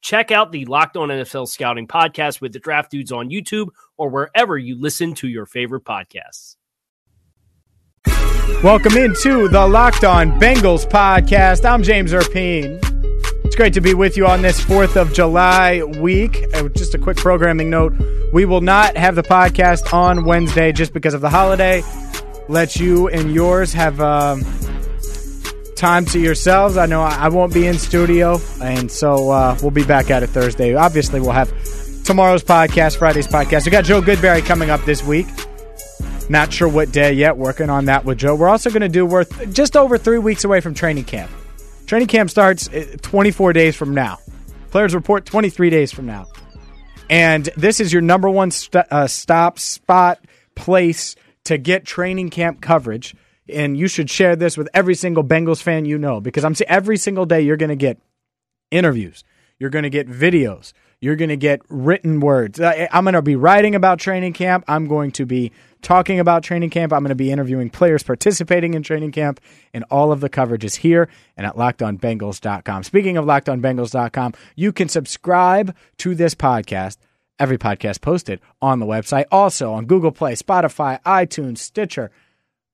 Check out the Locked On NFL Scouting podcast with the draft dudes on YouTube or wherever you listen to your favorite podcasts. Welcome into the Locked On Bengals podcast. I'm James Rapien. It's great to be with you on this 4th of July week. Uh, just a quick programming note we will not have the podcast on Wednesday just because of the holiday. Let you and yours have um, time to yourselves. I know I won't be in studio, and so uh, we'll be back at it Thursday. Obviously, we'll have tomorrow's podcast, Friday's podcast. We got Joe Goodberry coming up this week. Not sure what day yet. Working on that with Joe. We're also going to do we're just over three weeks away from training camp. Training camp starts uh, 24 days from now. Players report 23 days from now. And this is your number one st- uh, stop, spot, place to get training camp coverage. And you should share this with every single Bengals fan you know because I'm every single day you're going to get interviews, you're going to get videos, you're going to get written words. I'm going to be writing about training camp. I'm going to be talking about training camp. I'm going to be interviewing players participating in training camp, and all of the coverage is here and at lockedonbengals.com. Speaking of lockedonbengals.com, you can subscribe to this podcast. Every podcast posted on the website, also on Google Play, Spotify, iTunes, Stitcher,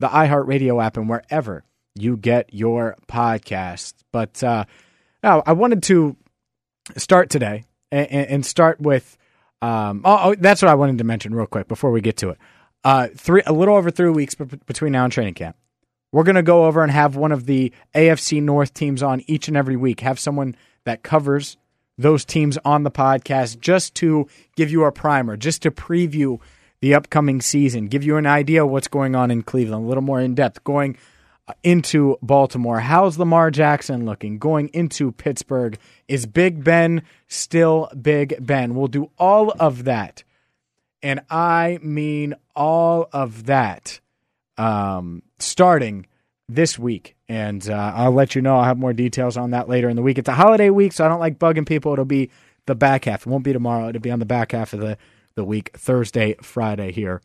the iHeartRadio app, and wherever you get your podcasts. But uh, I wanted to start today and, and start with. Um, oh, oh, that's what I wanted to mention real quick before we get to it. Uh, three, a little over three weeks between now and training camp. We're going to go over and have one of the AFC North teams on each and every week. Have someone that covers those teams on the podcast just to give you a primer, just to preview the upcoming season, give you an idea what's going on in Cleveland, a little more in depth, going into Baltimore. How's Lamar Jackson looking? Going into Pittsburgh. Is Big Ben still Big Ben? We'll do all of that. And I mean all of that um, starting this week. And uh, I'll let you know. I'll have more details on that later in the week. It's a holiday week, so I don't like bugging people. It'll be the back half. It won't be tomorrow. It'll be on the back half of the, the week, Thursday, Friday here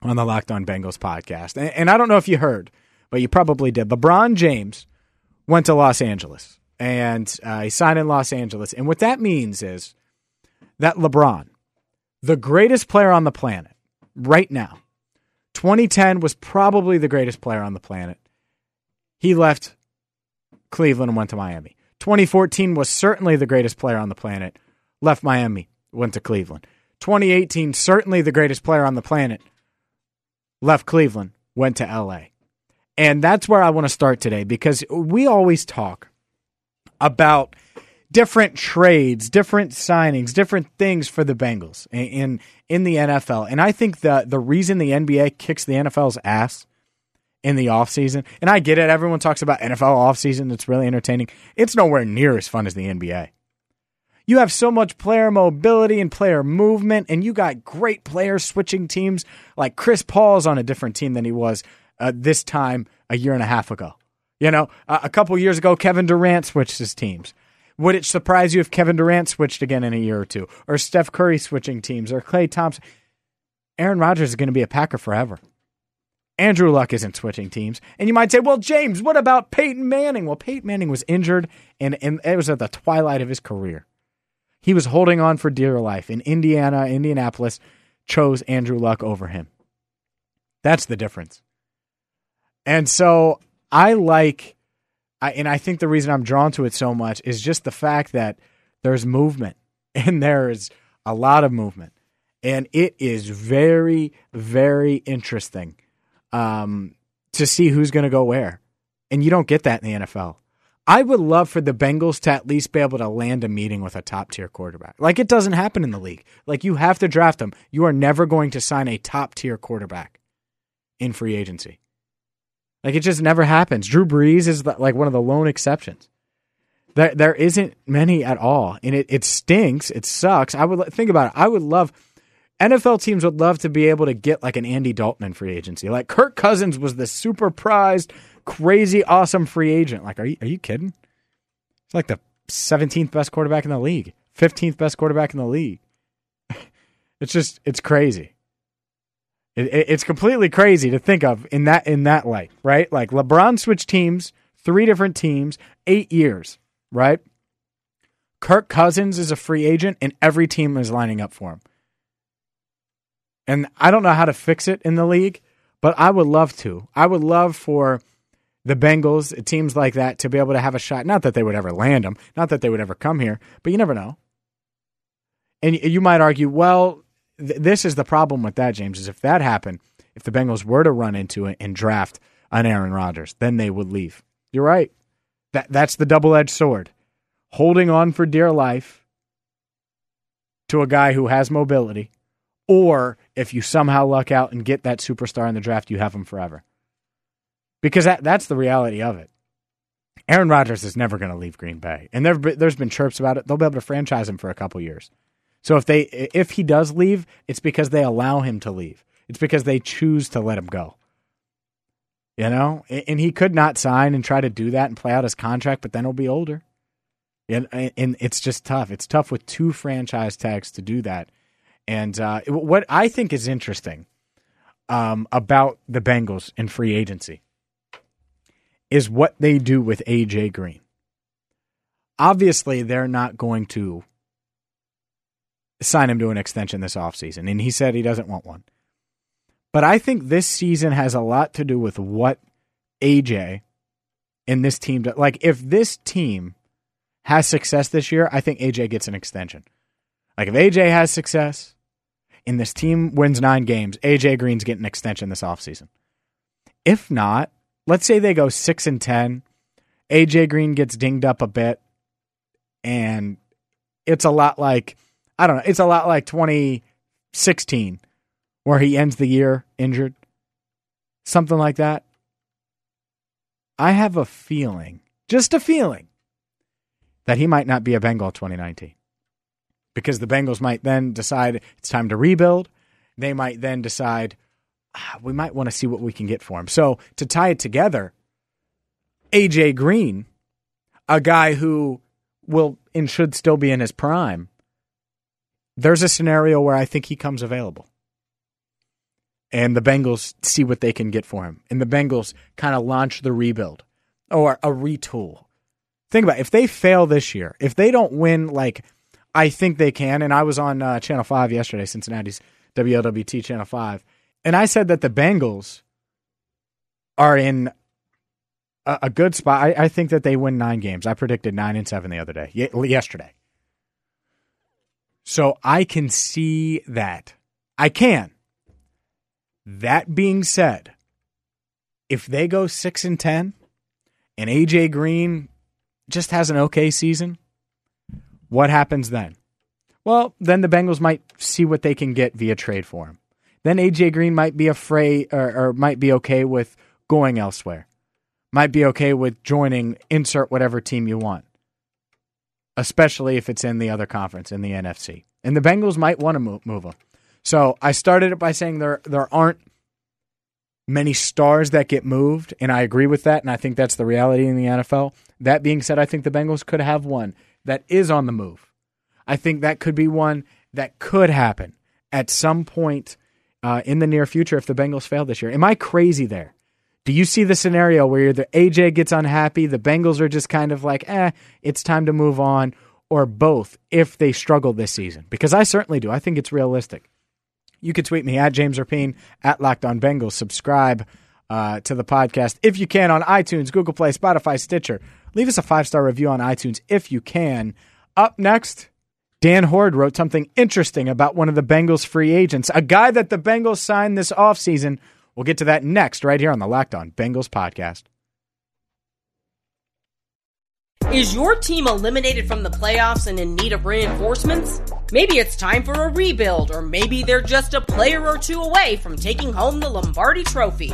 on the Locked On Bengals podcast. And, and I don't know if you heard – but you probably did. LeBron James went to Los Angeles and uh, he signed in Los Angeles. And what that means is that LeBron, the greatest player on the planet right now, 2010 was probably the greatest player on the planet. He left Cleveland and went to Miami. 2014 was certainly the greatest player on the planet, left Miami, went to Cleveland. 2018, certainly the greatest player on the planet, left Cleveland, went to LA. And that's where I want to start today because we always talk about different trades, different signings, different things for the Bengals in in the NFL. And I think the the reason the NBA kicks the NFL's ass in the offseason, and I get it, everyone talks about NFL offseason, it's really entertaining. It's nowhere near as fun as the NBA. You have so much player mobility and player movement, and you got great players switching teams. Like Chris Paul's on a different team than he was uh, this time a year and a half ago. You know, uh, a couple years ago, Kevin Durant switched his teams. Would it surprise you if Kevin Durant switched again in a year or two, or Steph Curry switching teams, or Klay Thompson? Aaron Rodgers is going to be a Packer forever. Andrew Luck isn't switching teams. And you might say, well, James, what about Peyton Manning? Well, Peyton Manning was injured, and, and it was at the twilight of his career. He was holding on for dear life. In Indiana, Indianapolis chose Andrew Luck over him. That's the difference. And so I like, I, and I think the reason I'm drawn to it so much is just the fact that there's movement and there's a lot of movement. And it is very, very interesting um, to see who's going to go where. And you don't get that in the NFL. I would love for the Bengals to at least be able to land a meeting with a top tier quarterback. Like it doesn't happen in the league. Like you have to draft them. You are never going to sign a top tier quarterback in free agency. Like it just never happens. Drew Brees is the, like one of the lone exceptions. There, there isn't many at all, and it, it stinks. It sucks. I would think about it. I would love NFL teams would love to be able to get like an Andy Dalton in free agency. Like Kirk Cousins was the super prized crazy awesome free agent. Like, are you are you kidding? It's like the 17th best quarterback in the league, 15th best quarterback in the league. it's just it's crazy. It, it, it's completely crazy to think of in that in that light, right? Like LeBron switched teams, three different teams, eight years, right? Kirk Cousins is a free agent, and every team is lining up for him. And I don't know how to fix it in the league, but I would love to. I would love for the Bengals, teams like that, to be able to have a shot. Not that they would ever land them, not that they would ever come here, but you never know. And you might argue, well, th- this is the problem with that, James, is if that happened, if the Bengals were to run into it and draft an Aaron Rodgers, then they would leave. You're right. That that's the double edged sword. Holding on for dear life to a guy who has mobility, or if you somehow luck out and get that superstar in the draft, you have him forever because that, that's the reality of it. Aaron Rodgers is never going to leave Green Bay, and there, there's been chirps about it. They'll be able to franchise him for a couple years. So if they if he does leave, it's because they allow him to leave. It's because they choose to let him go. You know, and he could not sign and try to do that and play out his contract, but then he'll be older. And, and it's just tough. It's tough with two franchise tags to do that. And uh, what I think is interesting um, about the Bengals in free agency is what they do with AJ Green. Obviously, they're not going to sign him to an extension this offseason, and he said he doesn't want one. But I think this season has a lot to do with what AJ and this team do. Like, if this team has success this year, I think AJ gets an extension. Like, if AJ has success and this team wins nine games, AJ Green's getting an extension this offseason. If not, let's say they go six and ten. AJ Green gets dinged up a bit, and it's a lot like I don't know. It's a lot like 2016, where he ends the year injured, something like that. I have a feeling, just a feeling, that he might not be a Bengal 2019 because the Bengals might then decide it's time to rebuild. They might then decide we might want to see what we can get for him. So to tie it together, AJ Green, a guy who will and should still be in his prime, there's a scenario where I think he comes available. And the Bengals see what they can get for him. And the Bengals kind of launch the rebuild or a retool. Think about it. if they fail this year, if they don't win like I think they can, and I was on uh, Channel 5 yesterday, Cincinnati's WLWT Channel 5 and I said that the Bengals are in a, a good spot. I, I, think that they win nine games. I predicted nine and seven the other day, yesterday. So I can see that. I can. That being said, if they go six and ten, and AJ Green just has an okay season, what happens then? Well, then the Bengals might see what they can get via trade for him then AJ Green might be afraid or, or might be okay with going elsewhere. Might be okay with joining insert whatever team you want. Especially if it's in the other conference in the NFC. And the Bengals might want to move, move him. So I started it by saying there there aren't many stars that get moved, and I agree with that, and I think that's the reality in the NFL. That being said, I think the Bengals could have one that is on the move. I think that could be one that could happen at some point uh, in the near future if the Bengals fail this year. Am I crazy there? Do you see the scenario where the AJ gets unhappy, the Bengals are just kind of like, eh, it's time to move on, or both if they struggle this season? Because I certainly do. I think it's realistic. You can tweet me at James Rapien at Locked On Bengals. Subscribe uh, to the podcast if you can on iTunes, Google Play, Spotify, Stitcher. Leave us a five star review on iTunes if you can. Up next, Dan Hoard wrote something interesting about one of the Bengals free agents, a guy that the Bengals signed this offseason We'll get to that next, right here on the Locked On Bengals podcast. Is your team eliminated from the playoffs and in need of reinforcements? Maybe it's time for a rebuild, or maybe they're just a player or two away from taking home the Lombardi Trophy.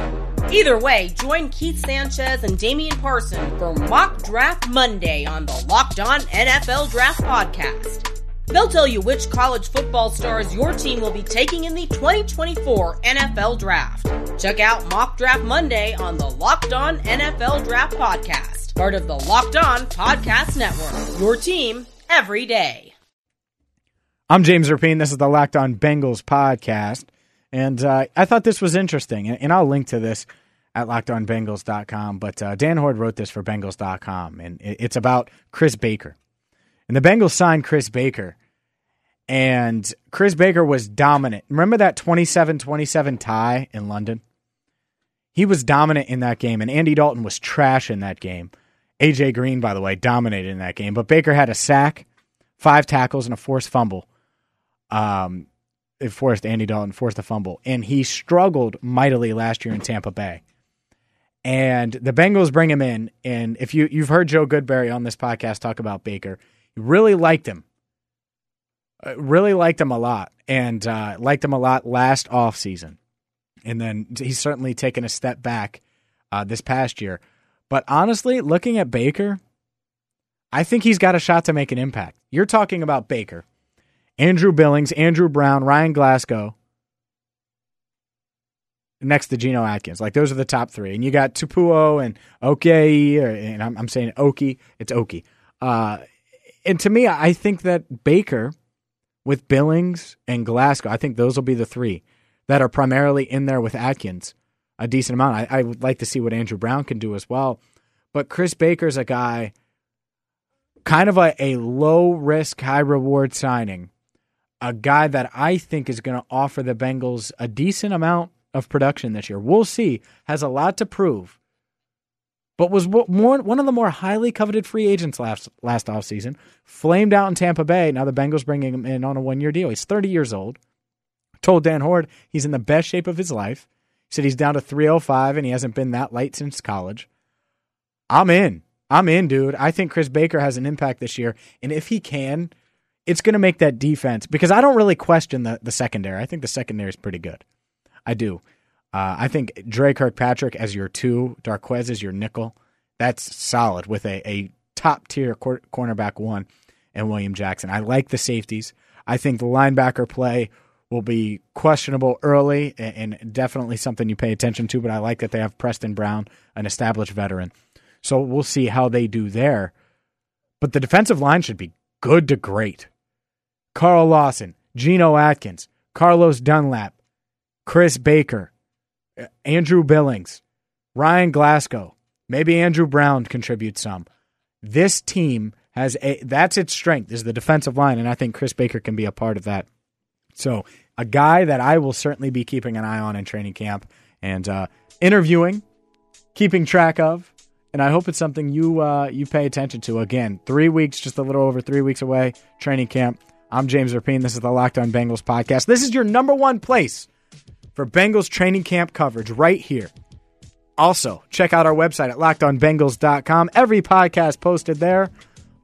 Either way, join Keith Sanchez and Damian Parson for Mock Draft Monday on the Locked On NFL Draft Podcast. They'll tell you which college football stars your team will be taking in the 2024 NFL Draft. Check out Mock Draft Monday on the Locked On NFL Draft Podcast, part of the Locked On Podcast Network. Your team every day. I'm James Rapien. This is the Locked On Bengals podcast. And uh, I thought this was interesting, and I'll link to this at lockedonbengals.com. But uh, Dan Hoard wrote this for Bengals.com, and it's about Chris Baker. And the Bengals signed Chris Baker. And Chris Baker was dominant. Remember that 27 27 tie in London? He was dominant in that game, and Andy Dalton was trash in that game. AJ Green, by the way, dominated in that game. But Baker had a sack, five tackles, and a forced fumble. Um, it forced Andy Dalton, forced a fumble. And he struggled mightily last year in Tampa Bay. And the Bengals bring him in. And if you, you've heard Joe Goodberry on this podcast talk about Baker, Really liked him. Uh, really liked him a lot, and uh, liked him a lot last off season, and then he's certainly taken a step back uh, this past year. But honestly, looking at Baker, I think he's got a shot to make an impact. You're talking about Baker, Andrew Billings, Andrew Brown, Ryan Glasgow, next to Geno Atkins. Like those are the top three, and you got Tupou and Oke, and I'm, I'm saying Oki. It's Oki. Uh, and to me, I think that Baker with Billings and Glasgow, I think those will be the three that are primarily in there with Atkins a decent amount. I, I would like to see what Andrew Brown can do as well. But Chris Baker's a guy, kind of a, a low risk, high reward signing, a guy that I think is going to offer the Bengals a decent amount of production this year. We'll see. Has a lot to prove but was more, one of the more highly coveted free agents last last offseason. Flamed out in Tampa Bay. Now the Bengals bringing him in on a one year deal. He's 30 years old. Told Dan Hoard he's in the best shape of his life. He said he's down to 305 and he hasn't been that light since college. I'm in. I'm in, dude. I think Chris Baker has an impact this year. And if he can, it's going to make that defense because I don't really question the, the secondary. I think the secondary is pretty good. I do. Uh, I think Dre Kirkpatrick as your two, Darqueze as your nickel. That's solid with a, a top tier cor- cornerback one and William Jackson. I like the safeties. I think the linebacker play will be questionable early and, and definitely something you pay attention to, but I like that they have Preston Brown, an established veteran. So we'll see how they do there. But the defensive line should be good to great. Carl Lawson, Geno Atkins, Carlos Dunlap, Chris Baker, Andrew Billings, Ryan Glasgow, maybe Andrew Brown contributes some. This team has a that's its strength is the defensive line, and I think Chris Baker can be a part of that. So a guy that I will certainly be keeping an eye on in training camp and uh, interviewing, keeping track of, and I hope it's something you uh, you pay attention to. Again, three weeks, just a little over three weeks away, training camp. I'm James Rapien. This is the Locked On Bengals podcast. This is your number one place for Bengals training camp coverage right here. Also, check out our website at lockedonbengals.com. Every podcast posted there,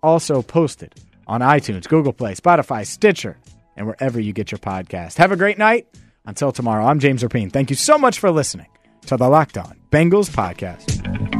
also posted on iTunes, Google Play, Spotify, Stitcher, and wherever you get your podcast. Have a great night. Until tomorrow, I'm James Rapien. Thank you so much for listening to the Locked On Bengals podcast.